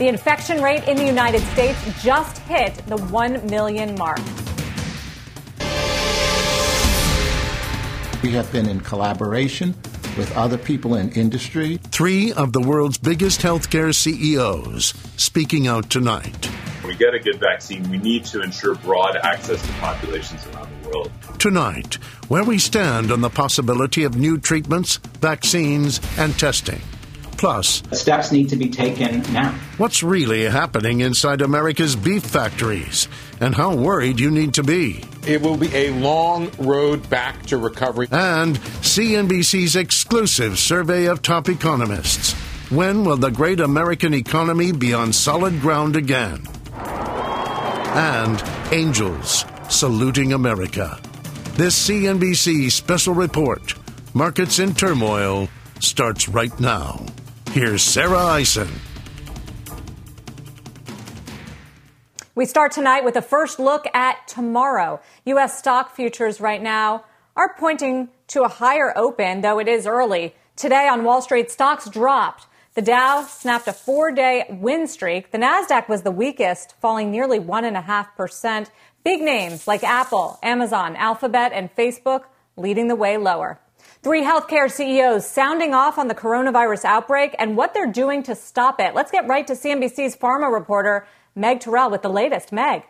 The infection rate in the United States just hit the 1 million mark. We have been in collaboration with other people in industry. Three of the world's biggest healthcare CEOs speaking out tonight. When we get a good vaccine, we need to ensure broad access to populations around the world. Tonight, where we stand on the possibility of new treatments, vaccines, and testing. Plus, steps need to be taken now. What's really happening inside America's beef factories and how worried you need to be? It will be a long road back to recovery. And CNBC's exclusive survey of top economists. When will the great American economy be on solid ground again? And angels saluting America. This CNBC special report, Markets in Turmoil, starts right now. Here's Sarah Eisen. We start tonight with a first look at tomorrow. U.S. stock futures right now are pointing to a higher open, though it is early. Today on Wall Street, stocks dropped. The Dow snapped a four day win streak. The NASDAQ was the weakest, falling nearly 1.5%. Big names like Apple, Amazon, Alphabet, and Facebook leading the way lower. Three healthcare CEOs sounding off on the coronavirus outbreak and what they're doing to stop it. Let's get right to CNBC's pharma reporter, Meg Tirrell, with the latest. Meg.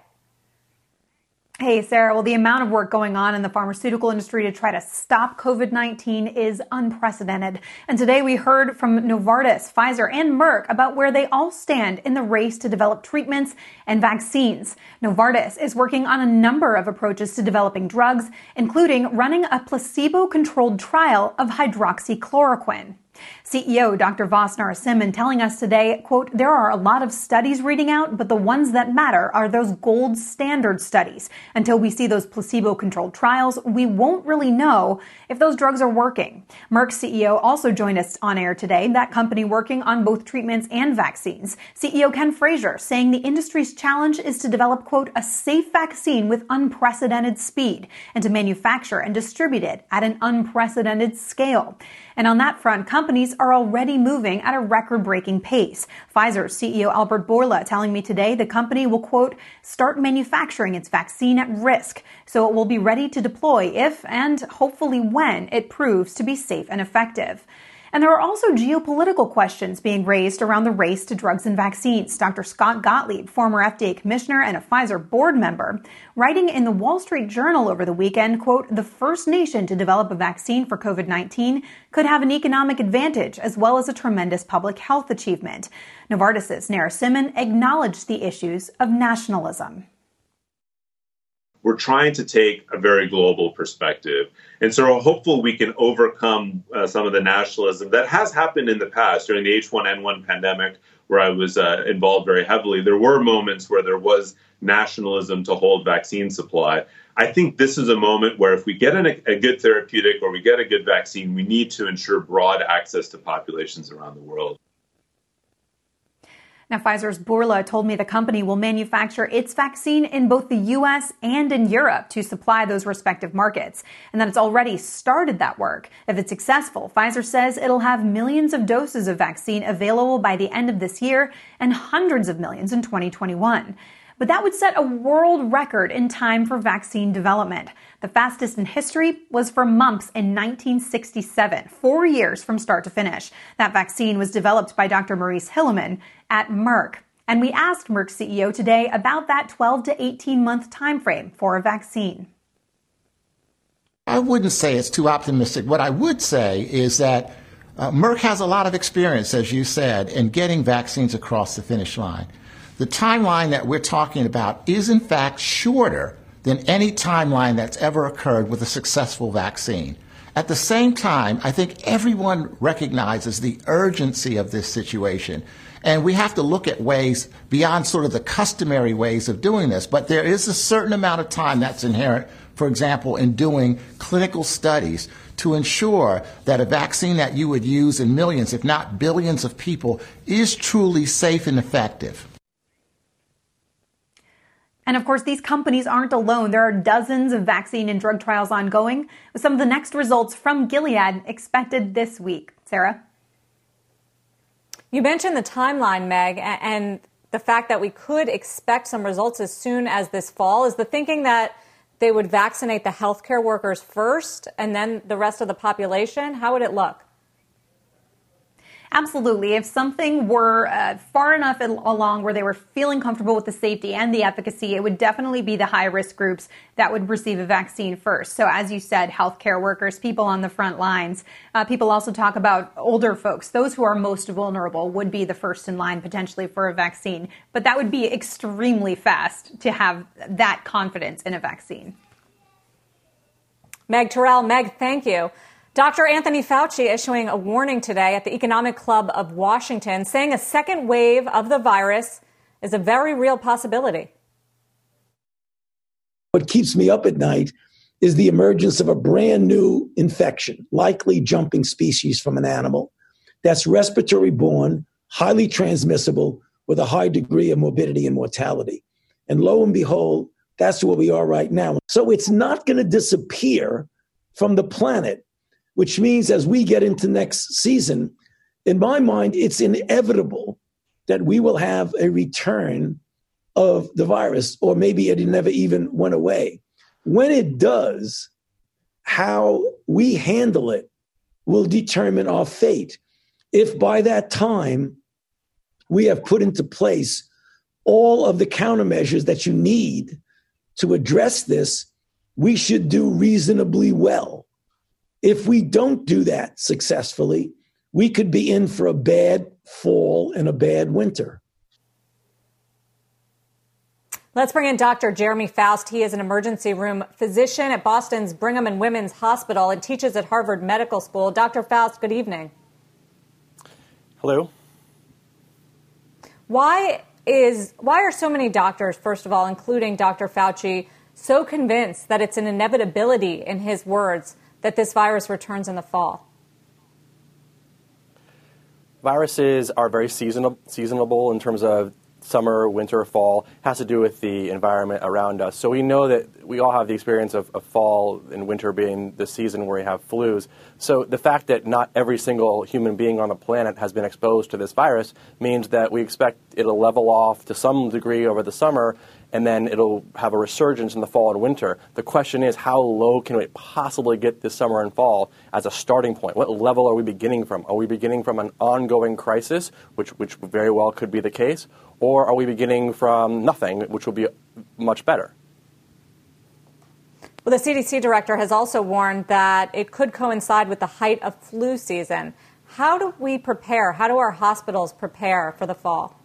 Hey, Sarah. Well, the amount of work going on in the pharmaceutical industry to try to stop COVID 19 is unprecedented. And today we heard from Novartis, Pfizer, and Merck about where they all stand in the race to develop treatments and vaccines. Novartis is working on a number of approaches to developing drugs, including running a placebo controlled trial of hydroxychloroquine. CEO Dr. Vas Narasimhan telling us today, quote, there are a lot of studies reading out, but the ones that matter are those gold standard studies. Until we see those placebo controlled trials, we won't really know if those drugs are working. Merck's CEO also joined us on air today, that company working on both treatments and vaccines. CEO Ken Frazier saying the industry's challenge is to develop, quote, a safe vaccine with unprecedented speed and to manufacture and distribute it at an unprecedented scale. And on that front, companies are already moving at a record breaking pace. Pfizer CEO Albert Bourla telling me today the company will, quote, start manufacturing its vaccine at risk so it will be ready to deploy if and hopefully when it proves to be safe and effective. And there are also geopolitical questions being raised around the race to drugs and vaccines. Dr. Scott Gottlieb, former FDA commissioner and a Pfizer board member, writing in the Wall Street Journal over the weekend, quote, the first nation to develop a vaccine for COVID-19 could have an economic advantage as well as a tremendous public health achievement. Novartis's Narasimhan acknowledged the issues of nationalism we're trying to take a very global perspective. And so we're hopeful we can overcome uh, some of the nationalism that has happened in the past during the H1N1 pandemic, where I was uh, involved very heavily. There were moments where there was nationalism to hold vaccine supply. I think this is a moment where if we get an, a good therapeutic or we get a good vaccine, we need to ensure broad access to populations around the world. Now, Pfizer's Bourla told me the company will manufacture its vaccine in both the U.S. and in Europe to supply those respective markets, and that it's already started that work. If it's successful, Pfizer says it'll have millions of doses of vaccine available by the end of this year and hundreds of millions in 2021 but that would set a world record in time for vaccine development. The fastest in history was for mumps in 1967, four years from start to finish. That vaccine was developed by Dr. Maurice Hilleman at Merck. And we asked Merck CEO today about that 12 to 18 month timeframe for a vaccine. I wouldn't say it's too optimistic. What I would say is that uh, Merck has a lot of experience, as you said, in getting vaccines across the finish line. The timeline that we're talking about is, in fact, shorter than any timeline that's ever occurred with a successful vaccine. At the same time, I think everyone recognizes the urgency of this situation. And we have to look at ways beyond sort of the customary ways of doing this. But there is a certain amount of time that's inherent, for example, in doing clinical studies to ensure that a vaccine that you would use in millions, if not billions of people, is truly safe and effective. And of course, these companies aren't alone. There are dozens of vaccine and drug trials ongoing, with some of the next results from Gilead expected this week. Sarah? You mentioned the timeline, Meg, and the fact that we could expect some results as soon as this fall. Is the thinking that they would vaccinate the healthcare workers first and then the rest of the population? How would it look? Absolutely. If something were uh, far enough along where they were feeling comfortable with the safety and the efficacy, it would definitely be the high risk groups that would receive a vaccine first. So, as you said, healthcare workers, people on the front lines. Uh, people also talk about older folks. Those who are most vulnerable would be the first in line potentially for a vaccine. But that would be extremely fast to have that confidence in a vaccine. Meg Tirrell, Meg, thank you. Dr. Anthony Fauci issuing a warning today at the Economic Club of Washington, saying a second wave of the virus is a very real possibility. What keeps me up at night is the emergence of a brand new infection, likely jumping species from an animal, that's respiratory borne, highly transmissible, with a high degree of morbidity and mortality. And lo and behold, that's where we are right now. So it's not going to disappear from the planet which means as we get into next season, in my mind, it's inevitable that we will have a return of the virus, or maybe it never even went away. When it does, how we handle it will determine our fate. If by that time we have put into place all of the countermeasures that you need to address this, we should do reasonably well. If we don't do that successfully, we could be in for a bad fall and a bad winter. Let's bring in Dr. Jeremy Faust. He is an emergency room physician at Boston's Brigham and Women's Hospital and teaches at Harvard Medical School. Dr. Faust, good evening. Hello. Why is why are so many doctors, first of all, including Dr. Fauci, so convinced that it's an inevitability in his words that this virus returns in the fall? Viruses are very seasonal, seasonable in terms of summer, winter, fall has to do with the environment around us. So we know that we all have the experience of, of, fall and winter being the season where we have flus. So the fact that not every single human being on the planet has been exposed to this virus means that we expect it'll level off to some degree over the summer and then it'll have a resurgence in the fall and winter. The question is, how low can we possibly get this summer and fall as a starting point? What level are we beginning from? Are we beginning from an ongoing crisis, which, which very well could be the case, or are we beginning from nothing, which will be much better? Well, the CDC director has also warned that it could coincide with the height of flu season. How do we prepare? How do our hospitals prepare for the fall?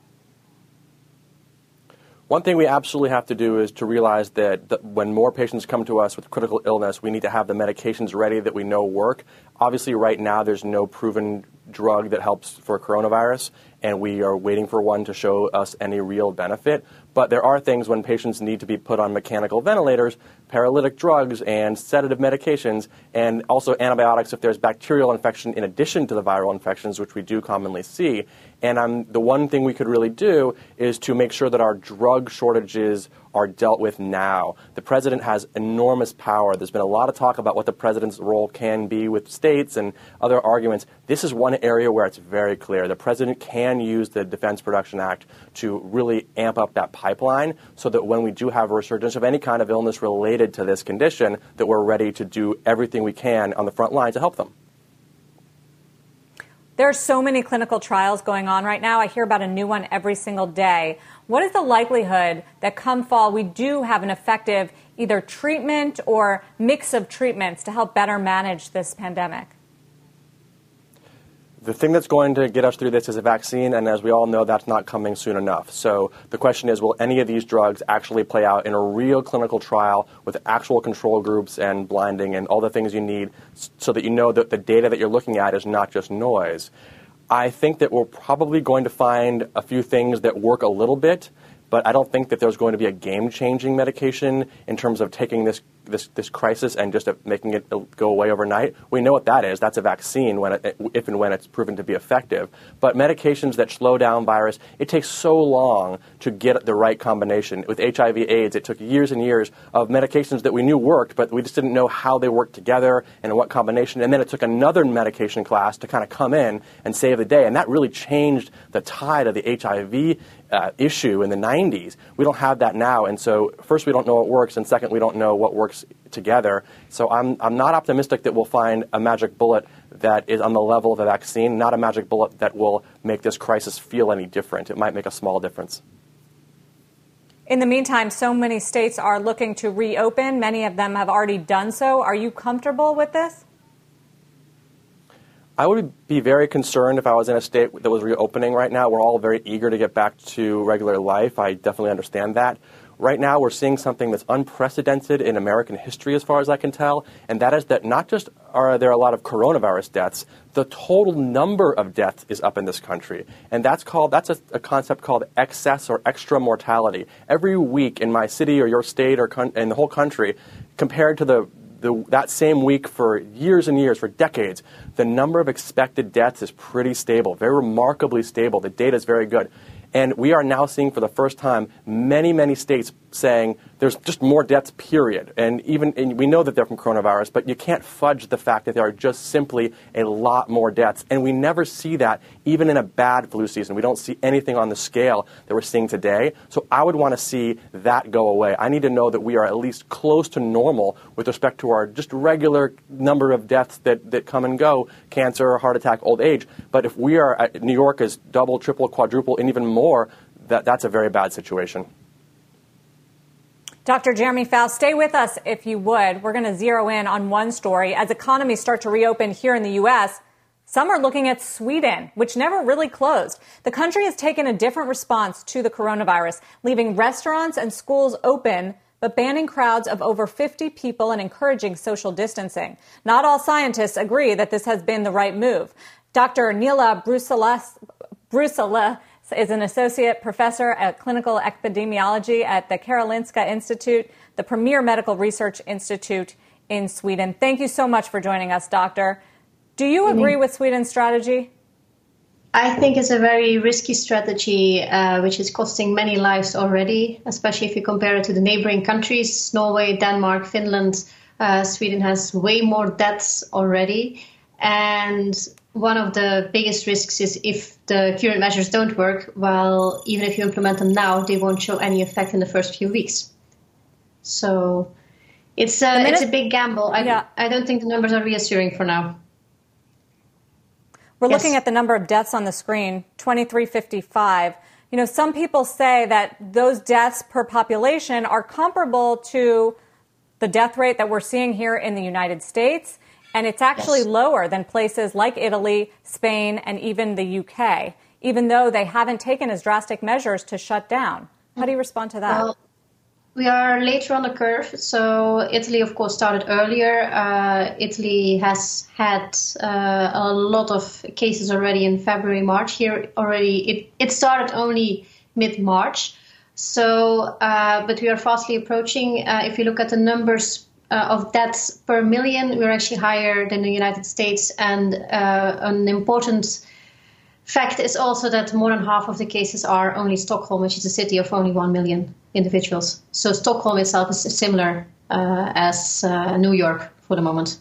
One thing we absolutely have to do is to realize that, when more patients come to us with critical illness, we need to have the medications ready that we know work. Obviously, right now, there's no proven drug that helps for coronavirus, and we are waiting for one to show us any real benefit. But there are things when patients need to be put on mechanical ventilators, paralytic drugs, and sedative medications, and also antibiotics if there's bacterial infection in addition to the viral infections, which we do commonly see. And the one thing we could really do is to make sure that our drug shortages are dealt with now. The president has enormous power. There's been a lot of talk about what the president's role can be with states and other arguments. This is one area where it's very clear. The president can use the Defense Production Act to really amp up that pipeline so that when we do have a resurgence of any kind of illness related to this condition, that we're ready to do everything we can on the front line to help them. There are so many clinical trials going on right now. I hear about a new one every single day. What is the likelihood that come fall we do have an effective either treatment or mix of treatments to help better manage this pandemic? The thing that's going to get us through this is a vaccine, and as we all know, that's not coming soon enough. So the question is will any of these drugs actually play out in a real clinical trial with actual control groups and blinding and all the things you need so that you know that the data that you're looking at is not just noise? I think that we're probably going to find a few things that work a little bit, but I don't think that there's going to be a game changing medication in terms of taking this this, this crisis and just making it go away overnight. We know what that is. That's a vaccine when it, if and when it's proven to be effective. But medications that slow down virus, it takes so long to get the right combination. With HIV AIDS, it took years and years of medications that we knew worked, but we just didn't know how they worked together and what combination. And then it took another medication class to kind of come in and save the day. And that really changed the tide of the HIV uh, issue in the 90s. We don't have that now. And so, first, we don't know what works, and second, we don't know what works together. So, I'm, I'm not optimistic that we'll find a magic bullet that is on the level of a vaccine, not a magic bullet that will make this crisis feel any different. It might make a small difference. In the meantime, so many states are looking to reopen. Many of them have already done so. Are you comfortable with this? I would be very concerned if I was in a state that was reopening right now. We're all very eager to get back to regular life. I definitely understand that. Right now, we're seeing something that's unprecedented in American history, as far as I can tell, and that is that not just are there a lot of coronavirus deaths, the total number of deaths is up in this country, and that's called that's a, a concept called excess or extra mortality. Every week in my city or your state or con- in the whole country, compared to the the, that same week for years and years, for decades, the number of expected deaths is pretty stable, very remarkably stable. The data is very good. And we are now seeing for the first time many, many states saying there's just more deaths, period. And even and we know that they're from coronavirus, but you can't fudge the fact that there are just simply a lot more deaths. And we never see that even in a bad flu season. We don't see anything on the scale that we're seeing today. So I would want to see that go away. I need to know that we are at least close to normal with respect to our just regular number of deaths that, that come and go cancer, heart attack, old age. But if we are, New York is double, triple, quadruple, and even more, that, that's a very bad situation. Dr. Jeremy Faust, stay with us if you would. We're going to zero in on one story. As economies start to reopen here in the U.S., some are looking at Sweden, which never really closed. The country has taken a different response to the coronavirus, leaving restaurants and schools open, but banning crowds of over 50 people and encouraging social distancing. Not all scientists agree that this has been the right move. Dr. Nele Brusselaers is an associate professor at clinical epidemiology at the Karolinska Institute, the premier medical research institute in Sweden. Thank you so much for joining us, doctor. Do you agree with Sweden's strategy? I think it's a very risky strategy, uh, which is costing many lives already, especially if you compare it to the neighboring countries Norway, Denmark, Finland. Uh, Sweden has way more deaths already. And one of the biggest risks is if the current measures don't work, well, even if you implement them now, they won't show any effect in the first few weeks. So it's a, minute, it's a big gamble. I, yeah. I don't think the numbers are reassuring for now. We're yes. looking at the number of deaths on the screen 2355. You know, some people say that those deaths per population are comparable to the death rate that we're seeing here in the United States and it's actually yes. lower than places like Italy, Spain, and even the UK, even though they haven't taken as drastic measures to shut down. How do you respond to that? Well, we are later on the curve. So Italy, of course, started earlier. Uh, Italy has had uh, a lot of cases already in February, March. Here already, it, it started only mid March. So, uh, but we are fastly approaching. Uh, if you look at the numbers uh, of deaths per million, we're actually higher than the United States. And uh, an important fact is also that more than half of the cases are only Stockholm, which is a city of only 1 million individuals. So Stockholm itself is similar uh, as uh, New York for the moment.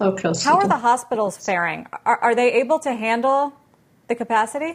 Or close. How are the hospitals faring? Are, are they able to handle the capacity?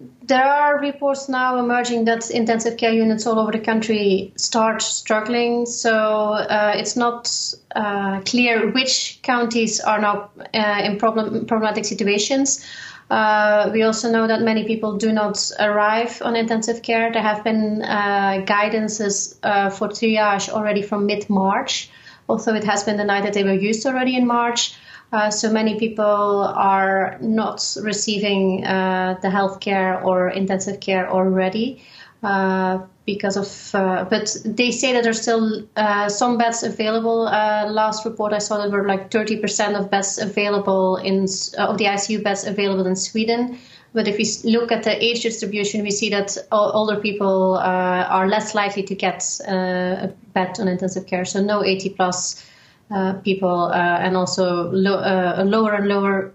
There are reports now emerging that intensive care units all over the country start struggling. So uh, it's not uh, clear which counties are now uh, in problem, problematic situations. Uh, we also know that many people do not arrive on intensive care. There have been uh, guidances uh, for triage already from mid March, although it has been denied that they were used already in March. Uh, so many people are not receiving uh, the health care or intensive care already uh, because of. Uh, but they say that there's still uh, some beds available. last report I saw there were like 30% of beds available in of the ICU beds available in Sweden. But if we look at the age distribution, we see that older people are less likely to get a bed on intensive care. So no 80 plus uh, people uh, and also lo- uh, a lower and lower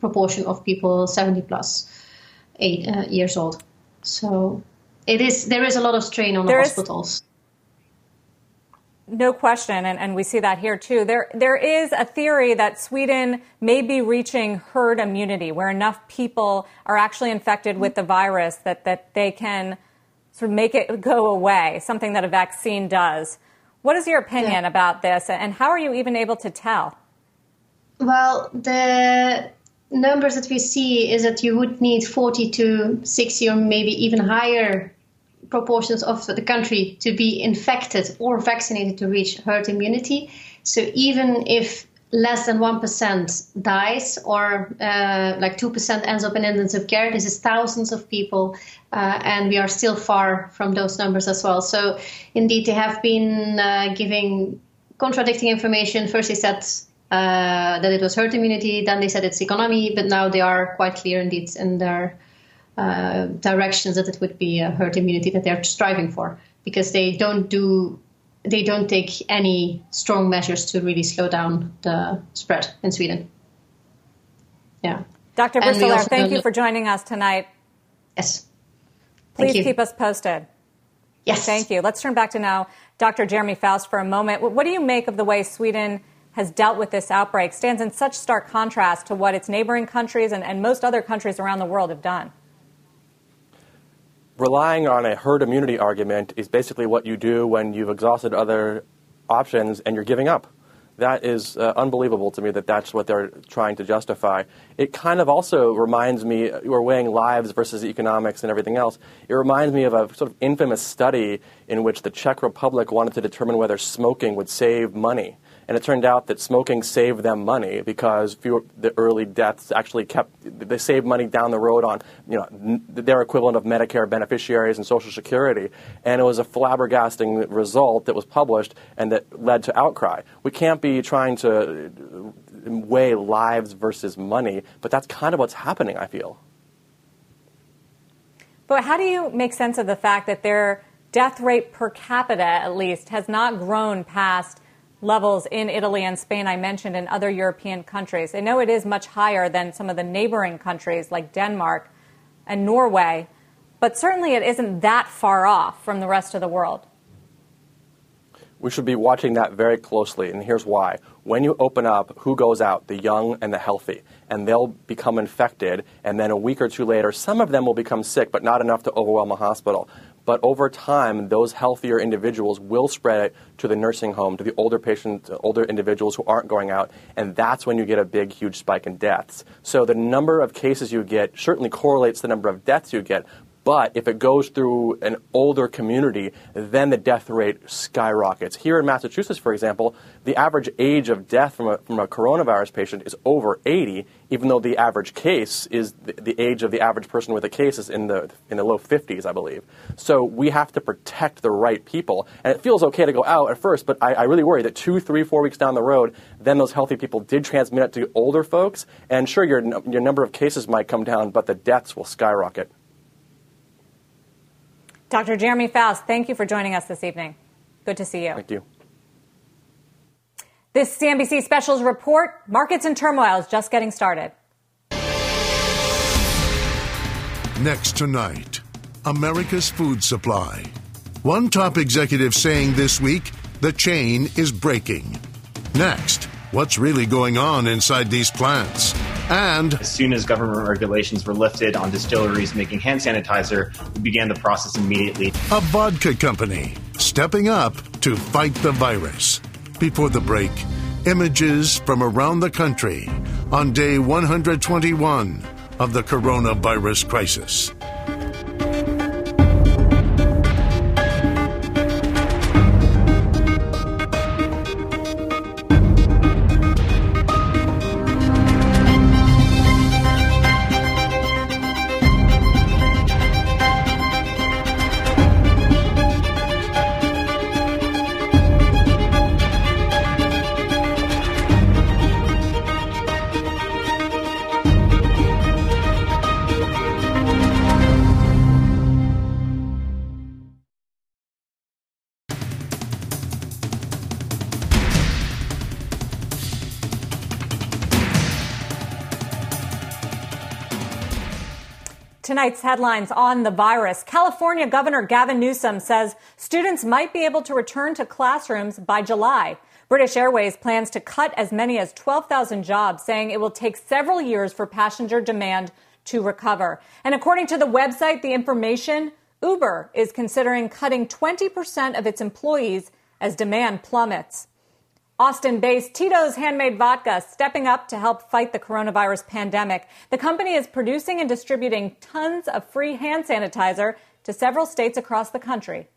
proportion of people 70 plus eight years old. So it is there is a lot of strain on there the hospitals. No question, and, and we see that here too. There, there is a theory that Sweden may be reaching herd immunity, where enough people are actually infected with the virus that, that they can sort of make it go away, something that a vaccine does. What is your opinion yeah. about this, and how are you even able to tell? Well, the numbers that we see is that you would need 40 to 60 or maybe even higher proportions of the country to be infected or vaccinated to reach herd immunity. So even if less than 1% dies or uh, like 2% ends up in intensive care. This is thousands of people, uh, and we are still far from those numbers as well. So, indeed, they have been uh, giving contradicting information. First, they said uh, that it was herd immunity, then they said it's economy, but now they are quite clear indeed in their uh, directions that it would be a herd immunity that they're striving for because they don't do they don't take any strong measures to really slow down the spread in Sweden. Yeah. Dr. Brusselaers, thank you for joining us tonight. Yes. Please keep us posted. Yes. Thank you. Let's turn back to now Dr. Jeremy Faust for a moment. What do you make of the way Sweden has dealt with this outbreak? Stands in such stark contrast to what its neighboring countries and, and most other countries around the world have done relying on a herd immunity argument is basically what you do when you've exhausted other options and you're giving up. That is uh, unbelievable to me that that's what they're trying to justify. It kind of also reminds me, we're weighing lives versus economics and everything else. It reminds me of a sort of infamous study in which the Czech Republic wanted to determine whether smoking would save money. And it turned out that smoking saved them money because fewer, the early deaths actually kept, they saved money down the road on, you know, their equivalent of Medicare beneficiaries and Social Security. And it was a flabbergasting result that was published and that led to outcry. We can't be trying to uh, weigh lives versus money, but that's kind of what's happening, I feel. But how do you make sense of the fact that their death rate per capita, at least, has not grown past levels in Italy and Spain I mentioned and other European countries. I know it is much higher than some of the neighboring countries like Denmark and Norway, but certainly it isn't that far off from the rest of the world. We should be watching that very closely, and here's why. When you open up, who goes out? The young and the healthy. And they'll become infected, and then a week or two later, some of them will become sick, but not enough to overwhelm a hospital. But over time, those healthier individuals will spread it to the nursing home, to the older patients, older individuals who aren't going out, and that's when you get a big, huge spike in deaths. So the number of cases you get certainly correlates to the number of deaths you get, but if it goes through an older community, then the death rate skyrockets. Here in Massachusetts, for example, the average age of death from a, from a coronavirus patient is over 80, even though the average case is the, the age of the average person with a case is in the, in the low 50s, I believe. So we have to protect the right people. And it feels okay to go out at first, but I, I really worry that two, three, four weeks down the road, then those healthy people did transmit it to older folks. And sure, your, your number of cases might come down, but the deaths will skyrocket. Dr. Jeremy Faust, thank you for joining us this evening. Good to see you. Thank you. This CNBC Specials report Markets in Turmoil is just getting started. Next tonight, America's food supply. One top executive saying this week the chain is breaking. Next, what's really going on inside these plants? And as soon as government regulations were lifted on distilleries making hand sanitizer, we began the process immediately. A vodka company stepping up to fight the virus. Before the break, images from around the country on day 121 of the coronavirus crisis. Tonight's headlines on the virus. California Governor Gavin Newsom says students might be able to return to classrooms by July. British Airways plans to cut as many as 12,000 jobs, saying it will take several years for passenger demand to recover. And according to the website The Information, Uber is considering cutting 20% of its employees as demand plummets. Austin based Tito's Handmade Vodka stepping up to help fight the coronavirus pandemic. The company is producing and distributing tons of free hand sanitizer to several states across the country.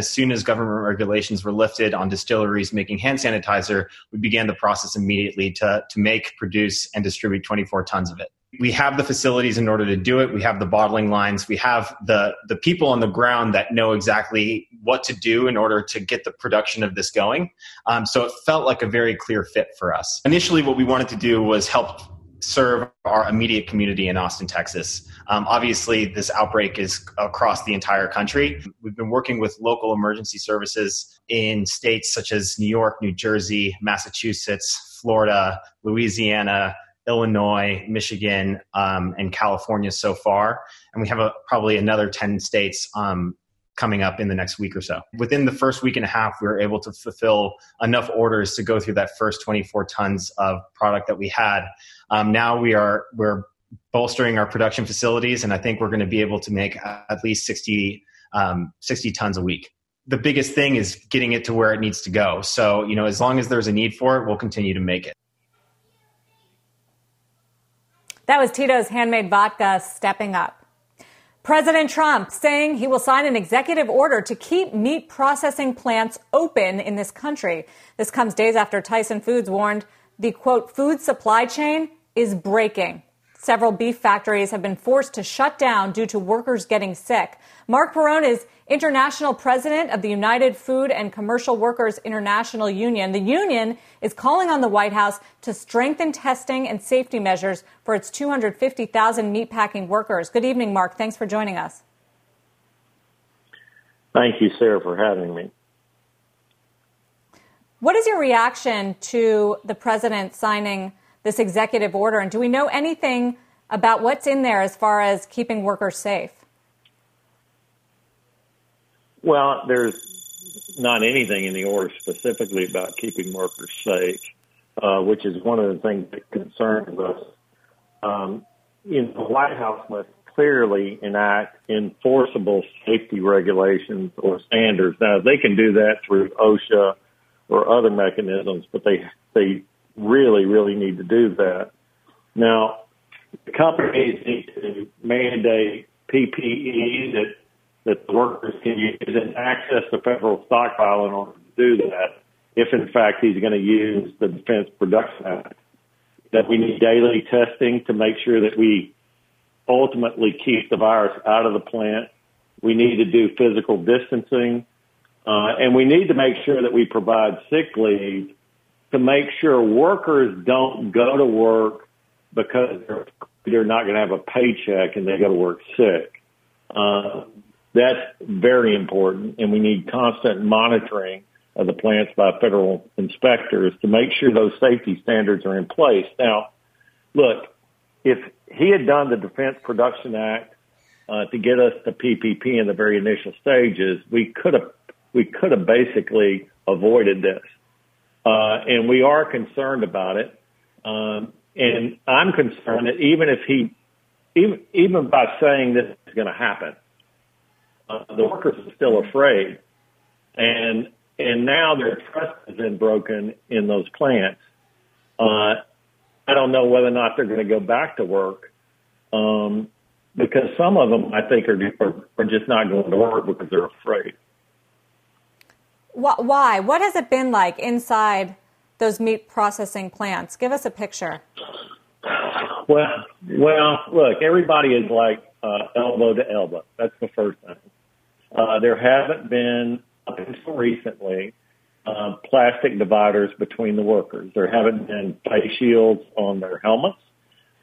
As soon as government regulations were lifted on distilleries making hand sanitizer, we began the process immediately to, to make, produce, and distribute 24 tons of it we have the facilities in order to do it. We have the bottling lines. We have the the people on the ground that know exactly what to do in order to get the production of this going. Um, so it felt like a very clear fit for us. Initially, what we wanted to do was help serve our immediate community in Austin, Texas. Um, obviously, this outbreak is across the entire country. We've been working with local emergency services in states such as New York, New Jersey, Massachusetts, Florida, Louisiana, Illinois, Michigan, um, and California so far, and we have a, probably another ten states um, coming up in the next week or so. Within the first week and a half, we were able to fulfill enough orders to go through that first 24 tons of product that we had. Um, now we are we're bolstering our production facilities, and I think we're going to be able to make at least 60 um, 60 tons a week the biggest thing is getting it to where it needs to go. So, you know, as long as there's a need for it, we'll continue to make it. That was Tito's handmade vodka stepping up. President Trump saying he will sign an executive order to keep meat processing plants open in this country. This comes days after Tyson Foods warned the quote, food supply chain is breaking. Several beef factories have been forced to shut down due to workers getting sick. Marc Perrone is international president of the United Food and Commercial Workers International Union. The union is calling on the White House to strengthen testing and safety measures for its 250,000 meatpacking workers. Good evening, Marc. Thanks for joining us. Thank you, Sarah, for having me. What is your reaction to the president signing this executive order? And do we know anything about what's in there as far as keeping workers safe? Well, there's not anything in the order specifically about keeping workers safe, uh, which is one of the things that concerns us. Um, the White House must clearly enact enforceable safety regulations or standards. Now, they can do that through OSHA or other mechanisms, but they they really, really need to do that. Now, companies need to mandate PPE that that the workers can use and access the federal stockpile in order to do that. If in fact he's going to use the Defense Production Act, that we need daily testing to make sure that we ultimately keep the virus out of the plant. We need to do physical distancing, uh, and we need to make sure that we provide sick leave to make sure workers don't go to work because they're, not going to have a paycheck and they go to work sick. Uh, that's very important, and we need constant monitoring of the plants by federal inspectors to make sure those safety standards are in place. Now, look, if he had done the Defense Production Act uh, to get us the PPP in the very initial stages, we could have we could have basically avoided this. Uh, and we are concerned about it. Um, and I'm concerned that even if he, even even by saying this is going to happen, uh, the workers are still afraid, and and now their trust has been broken in those plants. Uh, I don't know whether or not they're going to go back to work um, because some of them, I think, are, are, are just not going to work because they're afraid. Why? What has it been like inside those meat processing plants? Give us a picture. Well, well, look, everybody is like uh, elbow to elbow. That's the first thing. Uh, there haven't been up until recently uh, plastic dividers between the workers. There haven't been face shields on their helmets,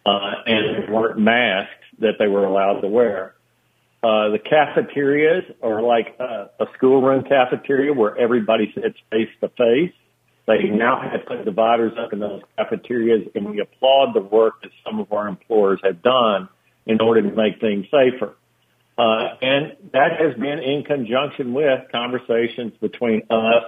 uh, and there weren't masks that they were allowed to wear. Uh, the cafeterias are like a, a schoolroom cafeteria where everybody sits face to face. They now have put dividers up in those cafeterias, and we applaud the work that some of our employers have done in order to make things safer. Uh, and that has been in conjunction with conversations between us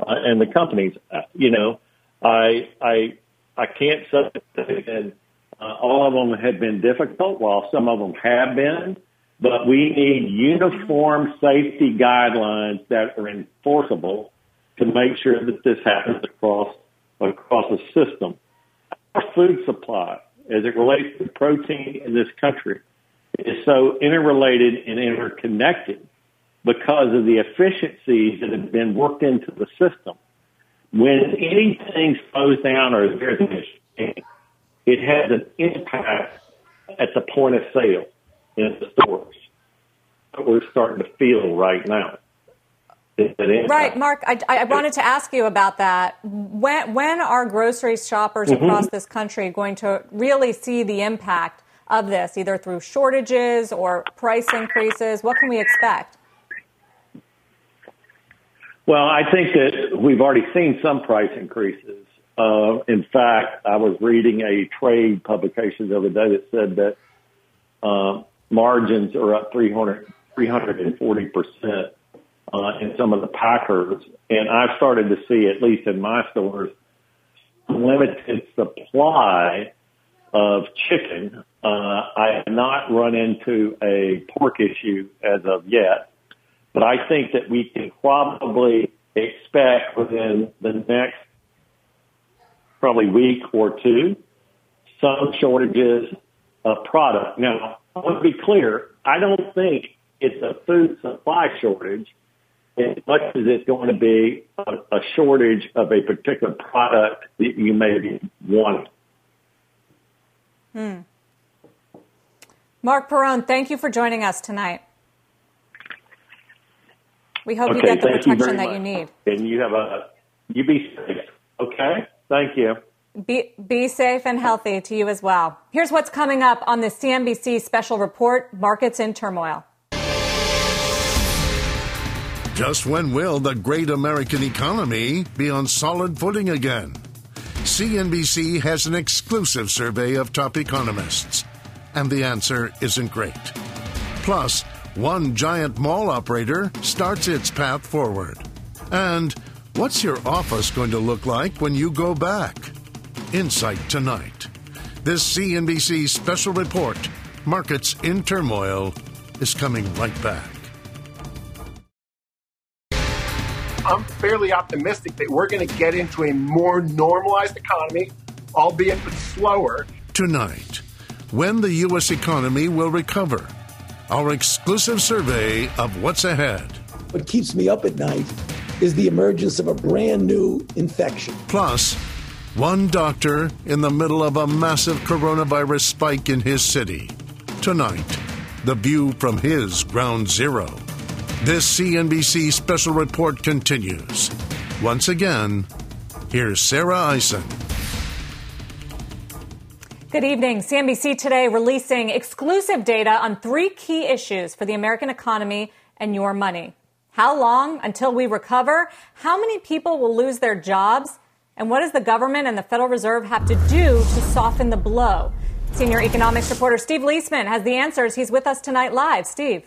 uh, and the companies. Uh, you know, I I I can't say that uh, all of them have been difficult, while some of them have been. But we need uniform safety guidelines that are enforceable to make sure that this happens across across the system. Our food supply, as it relates to protein in this country, is so interrelated and interconnected because of the efficiencies that have been worked into the system. When anything slows down or there's an issue, it has an impact at the point of sale in the stores. What we're starting to feel right now. Right, Marc. I, I, wanted to ask you about that. When when are grocery shoppers mm-hmm. across this country going to really see the impact of this, either through shortages or price increases? What can we expect? Well, I think that we've already seen some price increases. Uh, in fact, I was reading a trade publication the other day that said that uh, margins are up 300, 340 percent uh, in some of the packers, and I've started to see, at least in my stores, limited supply of chicken. Uh, I have not run into a pork issue as of yet, but I think that we can probably expect within the next probably week or two some shortages of product. Now, I want to be clear. I don't think it's a food supply shortage as much as it's going to be a, a shortage of a particular product that you may be wanting. Hmm. Marc Perrone, thank you for joining us tonight. We hope okay, you get the protection you that much. you need. And you have a, you be safe. Okay? Thank you. Be, be safe and healthy to you as well. Here's what's coming up on the CNBC special report Markets in Turmoil. Just when will the great American economy be on solid footing again? CNBC has an exclusive survey of top economists, and the answer isn't great. Plus, one giant mall operator starts its path forward. And what's your office going to look like when you go back? Insight tonight. This CNBC special report, Markets in Turmoil, is coming right back. I'm fairly optimistic that we're going to get into a more normalized economy, albeit slower. Tonight, when the U.S. economy will recover. Our exclusive survey of what's ahead. What keeps me up at night is the emergence of a brand new infection. Plus, one doctor in the middle of a massive coronavirus spike in his city. Tonight, the view from his ground zero. This CNBC special report continues. Once again, here's Sarah Eisen. Good evening. CNBC today releasing exclusive data on three key issues for the American economy and your money. How long until we recover? How many people will lose their jobs? And what does the government and the Federal Reserve have to do to soften the blow? Senior economics reporter Steve Liesman has the answers. He's with us tonight live. Steve.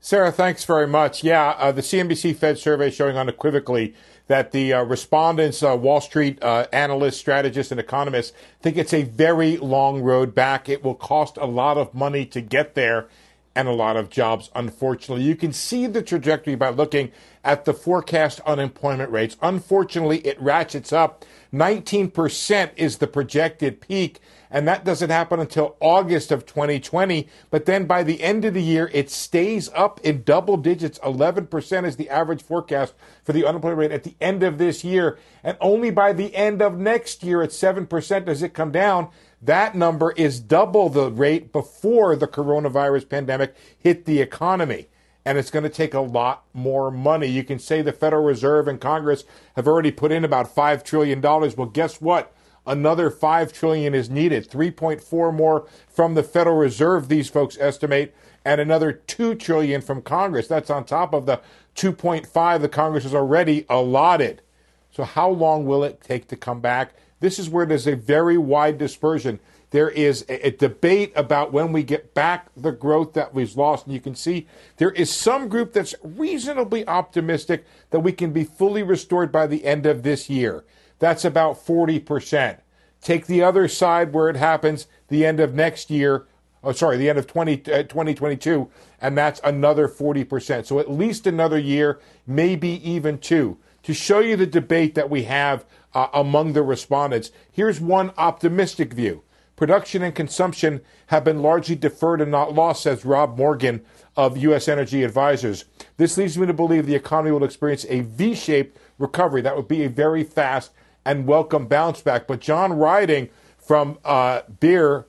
Sarah, thanks very much. Yeah, uh, the CNBC Fed survey showing unequivocally that the uh, respondents, uh, Wall Street uh, analysts, strategists, and economists, think it's a very long road back. It will cost a lot of money to get there and a lot of jobs, unfortunately. You can see the trajectory by looking at the forecast unemployment rates. Unfortunately, it ratchets up. 19% is the projected peak, and that doesn't happen until August of 2020. But then by the end of the year, it stays up in double digits. 11% is the average forecast for the unemployment rate at the end of this year. And only by the end of next year, at 7%, does it come down. That number is double the rate before the coronavirus pandemic hit the economy and it's going to take a lot more money. You can say the Federal Reserve and Congress have already put in about $5 trillion. Well, guess what? Another 5 trillion is needed. 3.4 more from the Federal Reserve, these folks estimate, and another 2 trillion from Congress. That's on top of the 2.5 the Congress has already allotted. So how long will it take to come back? This is where there's a very wide dispersion there is a, a, debate about when we get back the growth that we've lost. And you can see there is some group that's reasonably optimistic that we can be fully restored by the end of this year. That's about 40%. Take the other side where it happens the end of next year. Oh, sorry, the end of 20, uh, 2022, and that's another 40%. So at least another year, maybe even two. To show you the debate that we have uh, among the respondents, here's one optimistic view. Production and consumption have been largely deferred and not lost, says Rob Morgan of U.S. Energy Advisors. This leads me to believe the economy will experience a V shaped recovery. That would be a very fast and welcome bounce back. But John Ryding from uh, Beer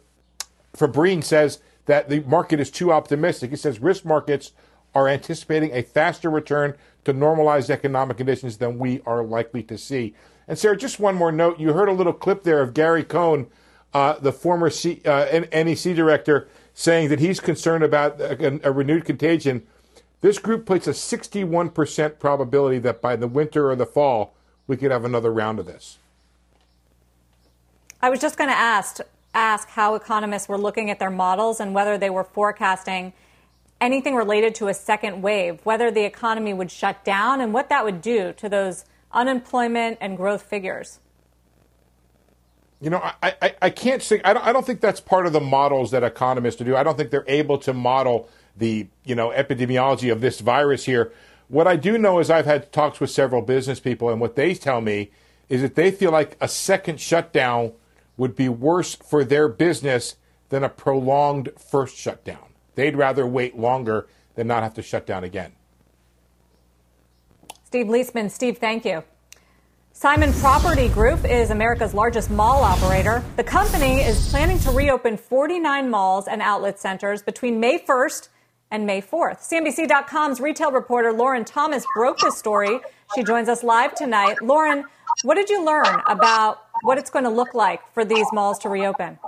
Breen says that the market is too optimistic. He says risk markets are anticipating a faster return to normalized economic conditions than we are likely to see. And Sarah, just one more note. You heard a little clip there of Gary Cohn uh, the former C, uh, NEC director, saying that he's concerned about a, a, renewed contagion. This group puts a 61% probability that by the winter or the fall, we could have another round of this. I was just going to ask ask how economists were looking at their models and whether they were forecasting anything related to a second wave, whether the economy would shut down and what that would do to those unemployment and growth figures. You know, I, I, I can't say, I don't, I don't think that's part of the models that economists do. I don't think they're able to model the, you know, epidemiology of this virus here. What I do know is I've had talks with several business people, and what they tell me is that they feel like a second shutdown would be worse for their business than a prolonged first shutdown. They'd rather wait longer than not have to shut down again. Steve Liesman, Steve, thank you. Simon Property Group is America's largest mall operator. The company is planning to reopen 49 malls and outlet centers between May 1st and May 4th. CNBC.com's retail reporter Lauren Thomas broke this story. She joins us live tonight. Lauren, what did you learn about what it's going to look like for these malls to reopen?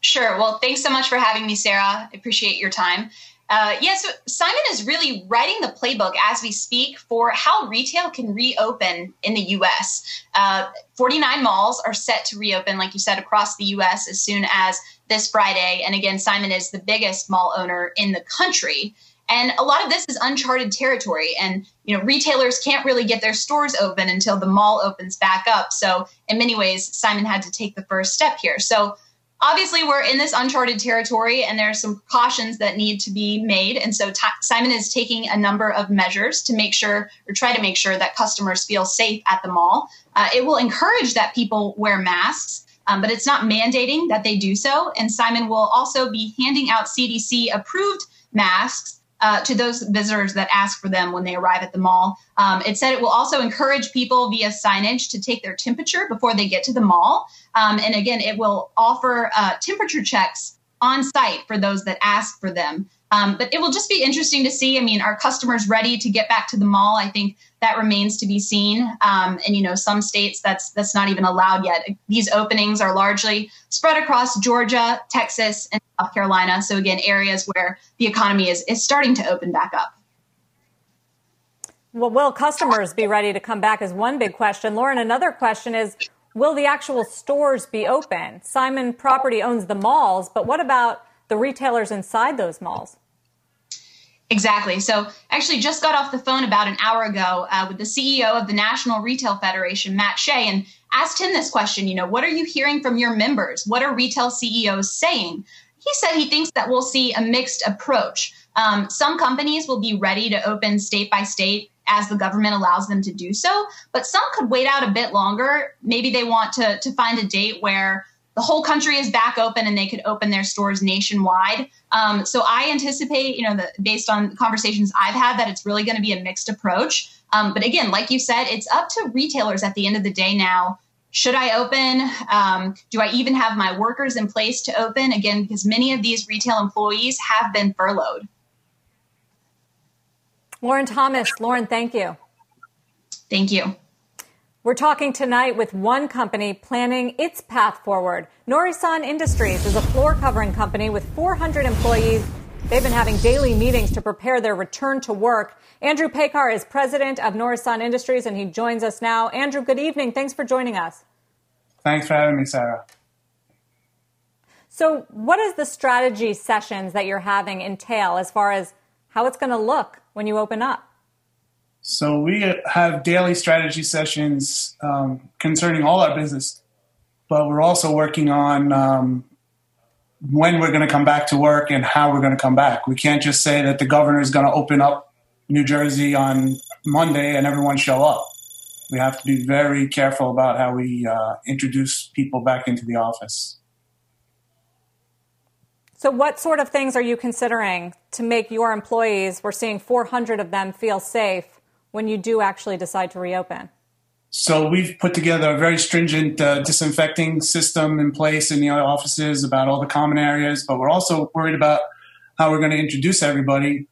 Sure. Well, thanks so much for having me, Sarah. I appreciate your time. Uh, yeah, so Simon is really writing the playbook as we speak for how retail can reopen in the US. Uh, 49 malls are set to reopen, like you said, across the US as soon as this Friday. And again, Simon is the biggest mall owner in the country. And a lot of this is uncharted territory. And, you know, retailers can't really get their stores open until the mall opens back up. So, in many ways, Simon had to take the first step here. So, obviously we're in this uncharted territory and there are some precautions that need to be made. And so t- simon is taking a number of measures to make sure or try to make sure that customers feel safe at the mall. Uh, it will encourage that people wear masks um, but it's not mandating that they do so. And simon will also be handing out cdc approved masks uh, to those visitors that ask for them when they arrive at the mall. Um, it said it will also encourage people via signage to take their temperature before they get to the mall. Um, and again, it will offer uh, temperature checks on site for those that ask for them. Um, but it will just be interesting to see. I mean, are customers ready to get back to the mall? I think that remains to be seen. Um, and you know, some states that's that's not even allowed yet. These openings are largely spread across Georgia, Texas, and South Carolina. So again, areas where the economy is is starting to open back up. Well, will customers be ready to come back? Is one big question. Lauren, another question is will the actual stores be open? Simon Property owns the malls, but what about the retailers inside those malls? Exactly. So, actually, just got off the phone about an hour ago uh, with the CEO of the National Retail Federation, Matt Shay, and asked him this question. You know, what are you hearing from your members? What are retail CEOs saying? He said he thinks that we'll see a mixed approach. Um, some companies will be ready to open state by state as the government allows them to do so, but some could wait out a bit longer. Maybe they want to, to find a date where the whole country is back open and they could open their stores nationwide. Um, so I anticipate, you know, that based on conversations I've had, that it's really going to be a mixed approach. Um, but again, like you said, it's up to retailers at the end of the day now. Should I open? Um, do I even have my workers in place to open? Again, because many of these retail employees have been furloughed. Lauren Thomas. Lauren, thank you. Thank you. We're talking tonight with one company planning its path forward. Nourison Industries is a floor covering company with 400 employees. They've been having daily meetings to prepare their return to work. Andrew Peykar is president of Nourison Industries and he joins us now. Andrew, good evening. Thanks for joining us. Thanks for having me, Sarah. So, what does the strategy sessions that you're having entail as far as how it's going to look when you open up? So we have daily strategy sessions um, concerning all our business, but we're also working on um, when we're going to come back to work and how we're going to come back. We can't just say that the governor is going to open up New Jersey on Monday and everyone show up. We have to be very careful about how we uh, introduce people back into the office. So, what sort of things are you considering to make your employees, we're seeing 400 of them, feel safe when you do actually decide to reopen? So we've put together a very stringent uh, disinfecting system in place in the offices about all the common areas, but we're also worried about how we're going to introduce everybody.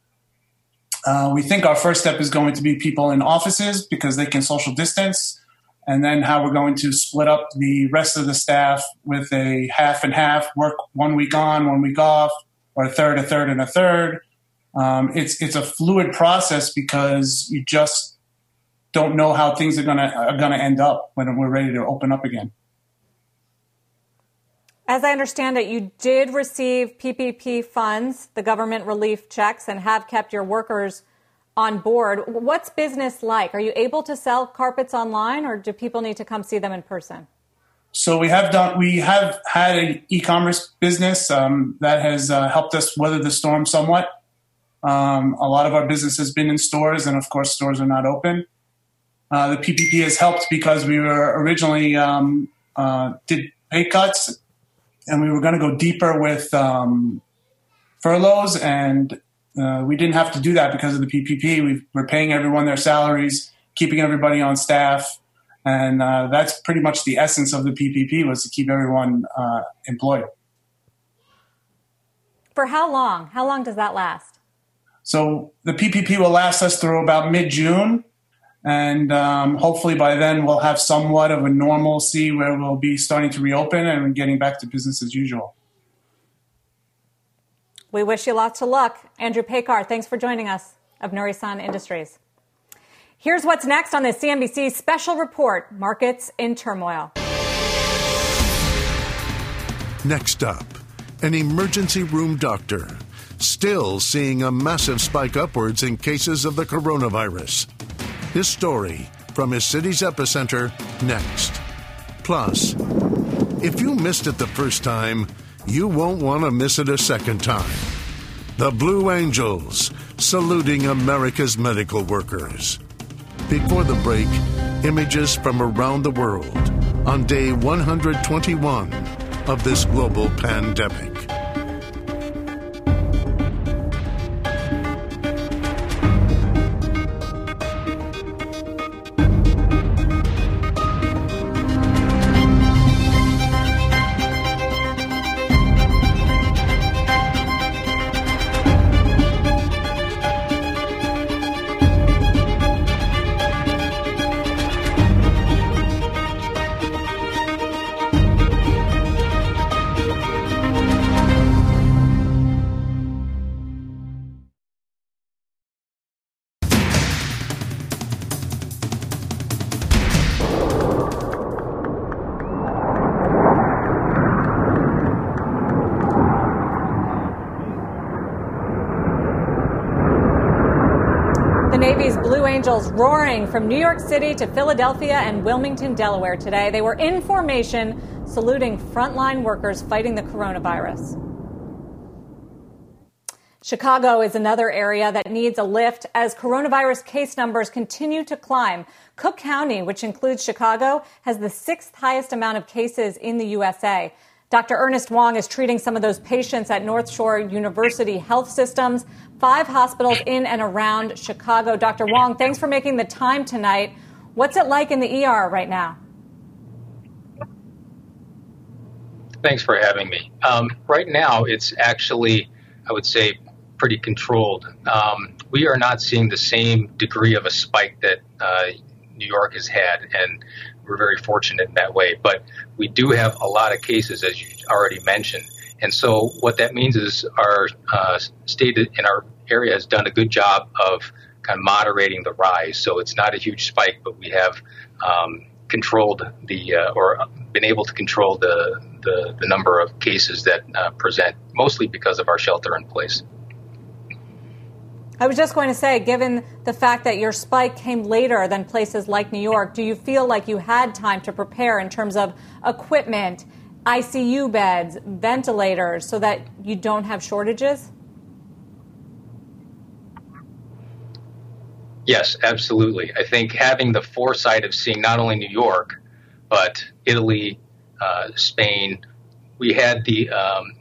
Uh, we think our first step is going to be people in offices because they can social distance, and then how we're going to split up the rest of the staff with a half and half work one week on, one week off, or a third, a third, and a third. Um, it's it's a fluid process because you just don't know how things are gonna are gonna end up when we're ready to open up again. As I understand it, you did receive PPP funds, the government relief checks, and have kept your workers on board. What's business like? Are you able to sell carpets online, or do people need to come see them in person? So we have done. We have had an e-commerce business um, that has uh, helped us weather the storm somewhat. Um, a lot of our business has been in stores, and of course, stores are not open. Uh, the PPP has helped because we were originally um, uh, did pay cuts, and we were going to go deeper with um, furloughs, and uh, we didn't have to do that because of the PPP. we are paying everyone their salaries, keeping everybody on staff, and uh, that's pretty much the essence of the PPP was to keep everyone uh, employed. For how long? How long does that last? So the PPP will last us through about mid June. And um, hopefully by then we'll have somewhat of a normalcy where we'll be starting to reopen and getting back to business as usual. We wish you lots of luck. Andrew Peykar, thanks for joining us of Nourison Industries. Here's what's next on the CNBC special report Markets in Turmoil. Next up, an emergency room doctor still seeing a massive spike upwards in cases of the coronavirus. His story from his city's epicenter next. Plus, if you missed it the first time, you won't want to miss it a second time. The Blue Angels saluting America's medical workers. Before the break, images from around the world on day 121 of this global pandemic. Angels roaring from New York City to Philadelphia and Wilmington, Delaware today. They were in formation saluting frontline workers fighting the coronavirus. Chicago is another area that needs a lift as coronavirus case numbers continue to climb. Cook County, which includes Chicago, has the sixth highest amount of cases in the USA. Dr. Ernest Wang is treating some of those patients at North Shore University Health Systems, five hospitals in and around Chicago. Dr. Wang, thanks for making the time tonight. What's it like in the ER right now? Thanks for having me. Um, right now, it's actually, I would say, pretty controlled. Um, we are not seeing the same degree of a spike that uh, New York has had, and we're very fortunate in that way. But we do have a lot of cases, as you already mentioned. And so, what that means is our uh, state in our area has done a good job of kind of moderating the rise. So it's not a huge spike, but we have um, controlled the uh, or been able to control the the, the number of cases that uh, present, mostly because of our shelter in place. I was just going to say, given the fact that your spike came later than places like New York, do you feel like you had time to prepare in terms of equipment, ICU beds, ventilators, so that you don't have shortages? Yes, absolutely. I think having the foresight of seeing not only New York, but Italy, uh, Spain, we had the um,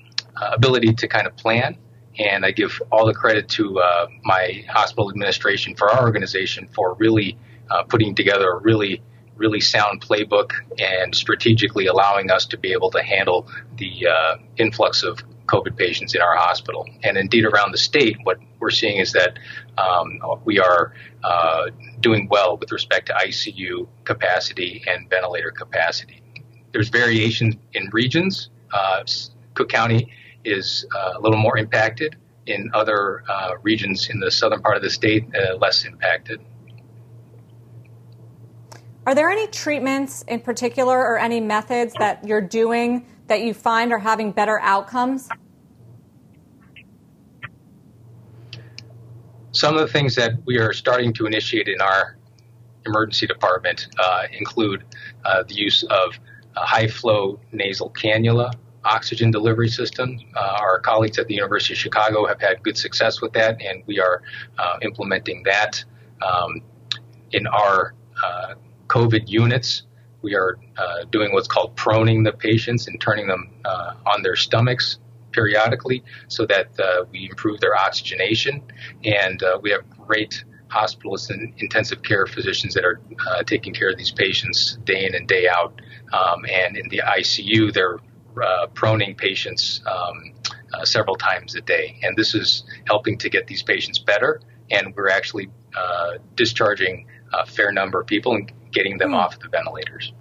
ability to kind of plan and I give all the credit to uh, my hospital administration for our organization for really uh, putting together a really, really sound playbook and strategically allowing us to be able to handle the uh, influx of COVID patients in our hospital. And indeed, around the state, what we're seeing is that um, we are uh, doing well with respect to ICU capacity and ventilator capacity. There's variation in regions. Uh, Cook County is uh, a little more impacted. In other uh, regions in the southern part of the state, uh, less impacted. Are there any treatments in particular or any methods that you're doing that you find are having better outcomes? Some of the things that we are starting to initiate in our emergency department uh, include uh, the use of high flow nasal cannula oxygen delivery system. Uh, our colleagues at the University of Chicago have had good success with that, and we are uh, implementing that um, in our uh, COVID units. We are uh, doing what's called proning the patients and turning them uh, on their stomachs periodically so that uh, we improve their oxygenation. And we have great hospitalists and intensive care physicians that are uh, taking care of these patients day in and day out. Um, and in the ICU, they're uh, proning patients um, uh, several times a day. And this is helping to get these patients better. And we're actually uh, discharging a fair number of people and getting them mm. off the ventilators.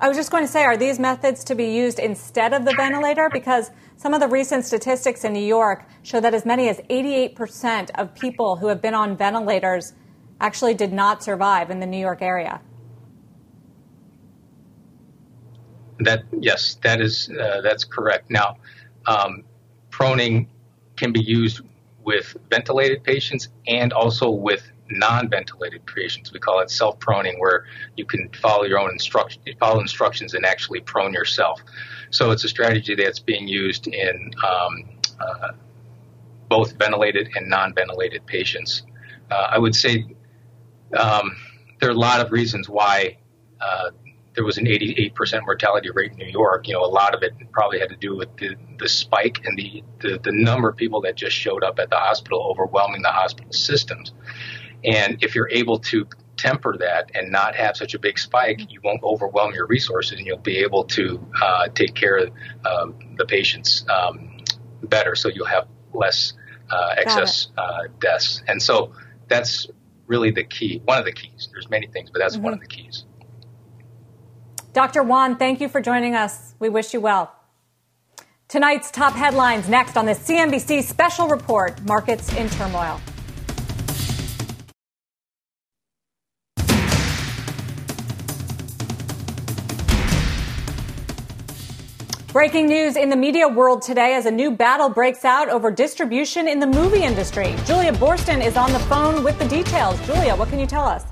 I was just going to say, are these methods to be used instead of the ventilator? Because some of the recent statistics in New York show that as many as 88% of people who have been on ventilators actually did not survive in the New York area. That yes, that is uh, that's correct. Now, um, proning can be used with ventilated patients and also with non-ventilated patients. We call it self-proning, where you can follow your own instruction, follow instructions, and actually prone yourself. So it's a strategy that's being used in um, uh, both ventilated and non-ventilated patients. Uh, I would say um, there are a lot of reasons why uh, there was an 88% mortality rate in New York. You know, a lot of it probably had to do with the, the spike and the, the, the number of people that just showed up at the hospital, overwhelming the hospital systems. And if you're able to temper that and not have such a big spike, you won't overwhelm your resources and you'll be able to uh, take care of uh, the patients um, better. So you'll have less uh, excess uh, deaths. And so that's really the key, one of the keys. There's many things, but that's mm-hmm. one of the keys. Dr. Wang, thank you for joining us. We wish you well. Tonight's top headlines next on the CNBC special report Markets in Turmoil. Breaking news in the media world today as a new battle breaks out over distribution in the movie industry. Julia Boorstin is on the phone with the details. Julia, what can you tell us?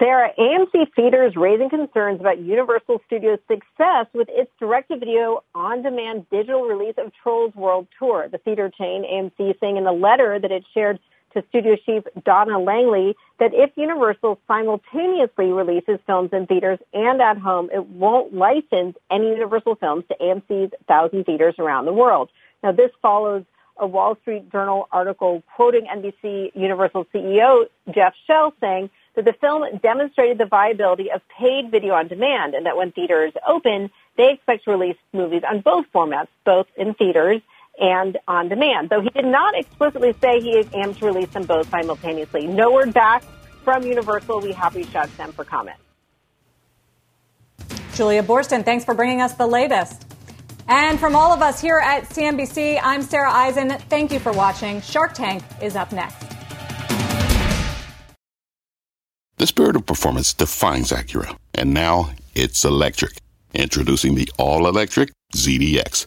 Sarah, AMC Theaters raising concerns about Universal Studios' success with its direct-to-video on-demand digital release of Trolls World Tour. The theater chain, AMC, saying in a letter that it shared to studio chief Donna Langley that if Universal simultaneously releases films in theaters and at home, it won't license any Universal films to AMC's thousand theaters around the world. Now, this follows a Wall Street Journal article quoting NBC Universal CEO Jeff Shell saying that the film demonstrated the viability of paid video on demand and that when theaters open, they expect to release movies on both formats, both in theaters and on demand. Though he did not explicitly say he aimed to release them both simultaneously. No word back from Universal. We have reached out to them for comment. Julia Boorstin, thanks for bringing us the latest. And from all of us here at CNBC, I'm Sarah Eisen. Thank you for watching. Shark Tank is up next. The spirit of performance defines Acura, and now it's electric. Introducing the all electric ZDX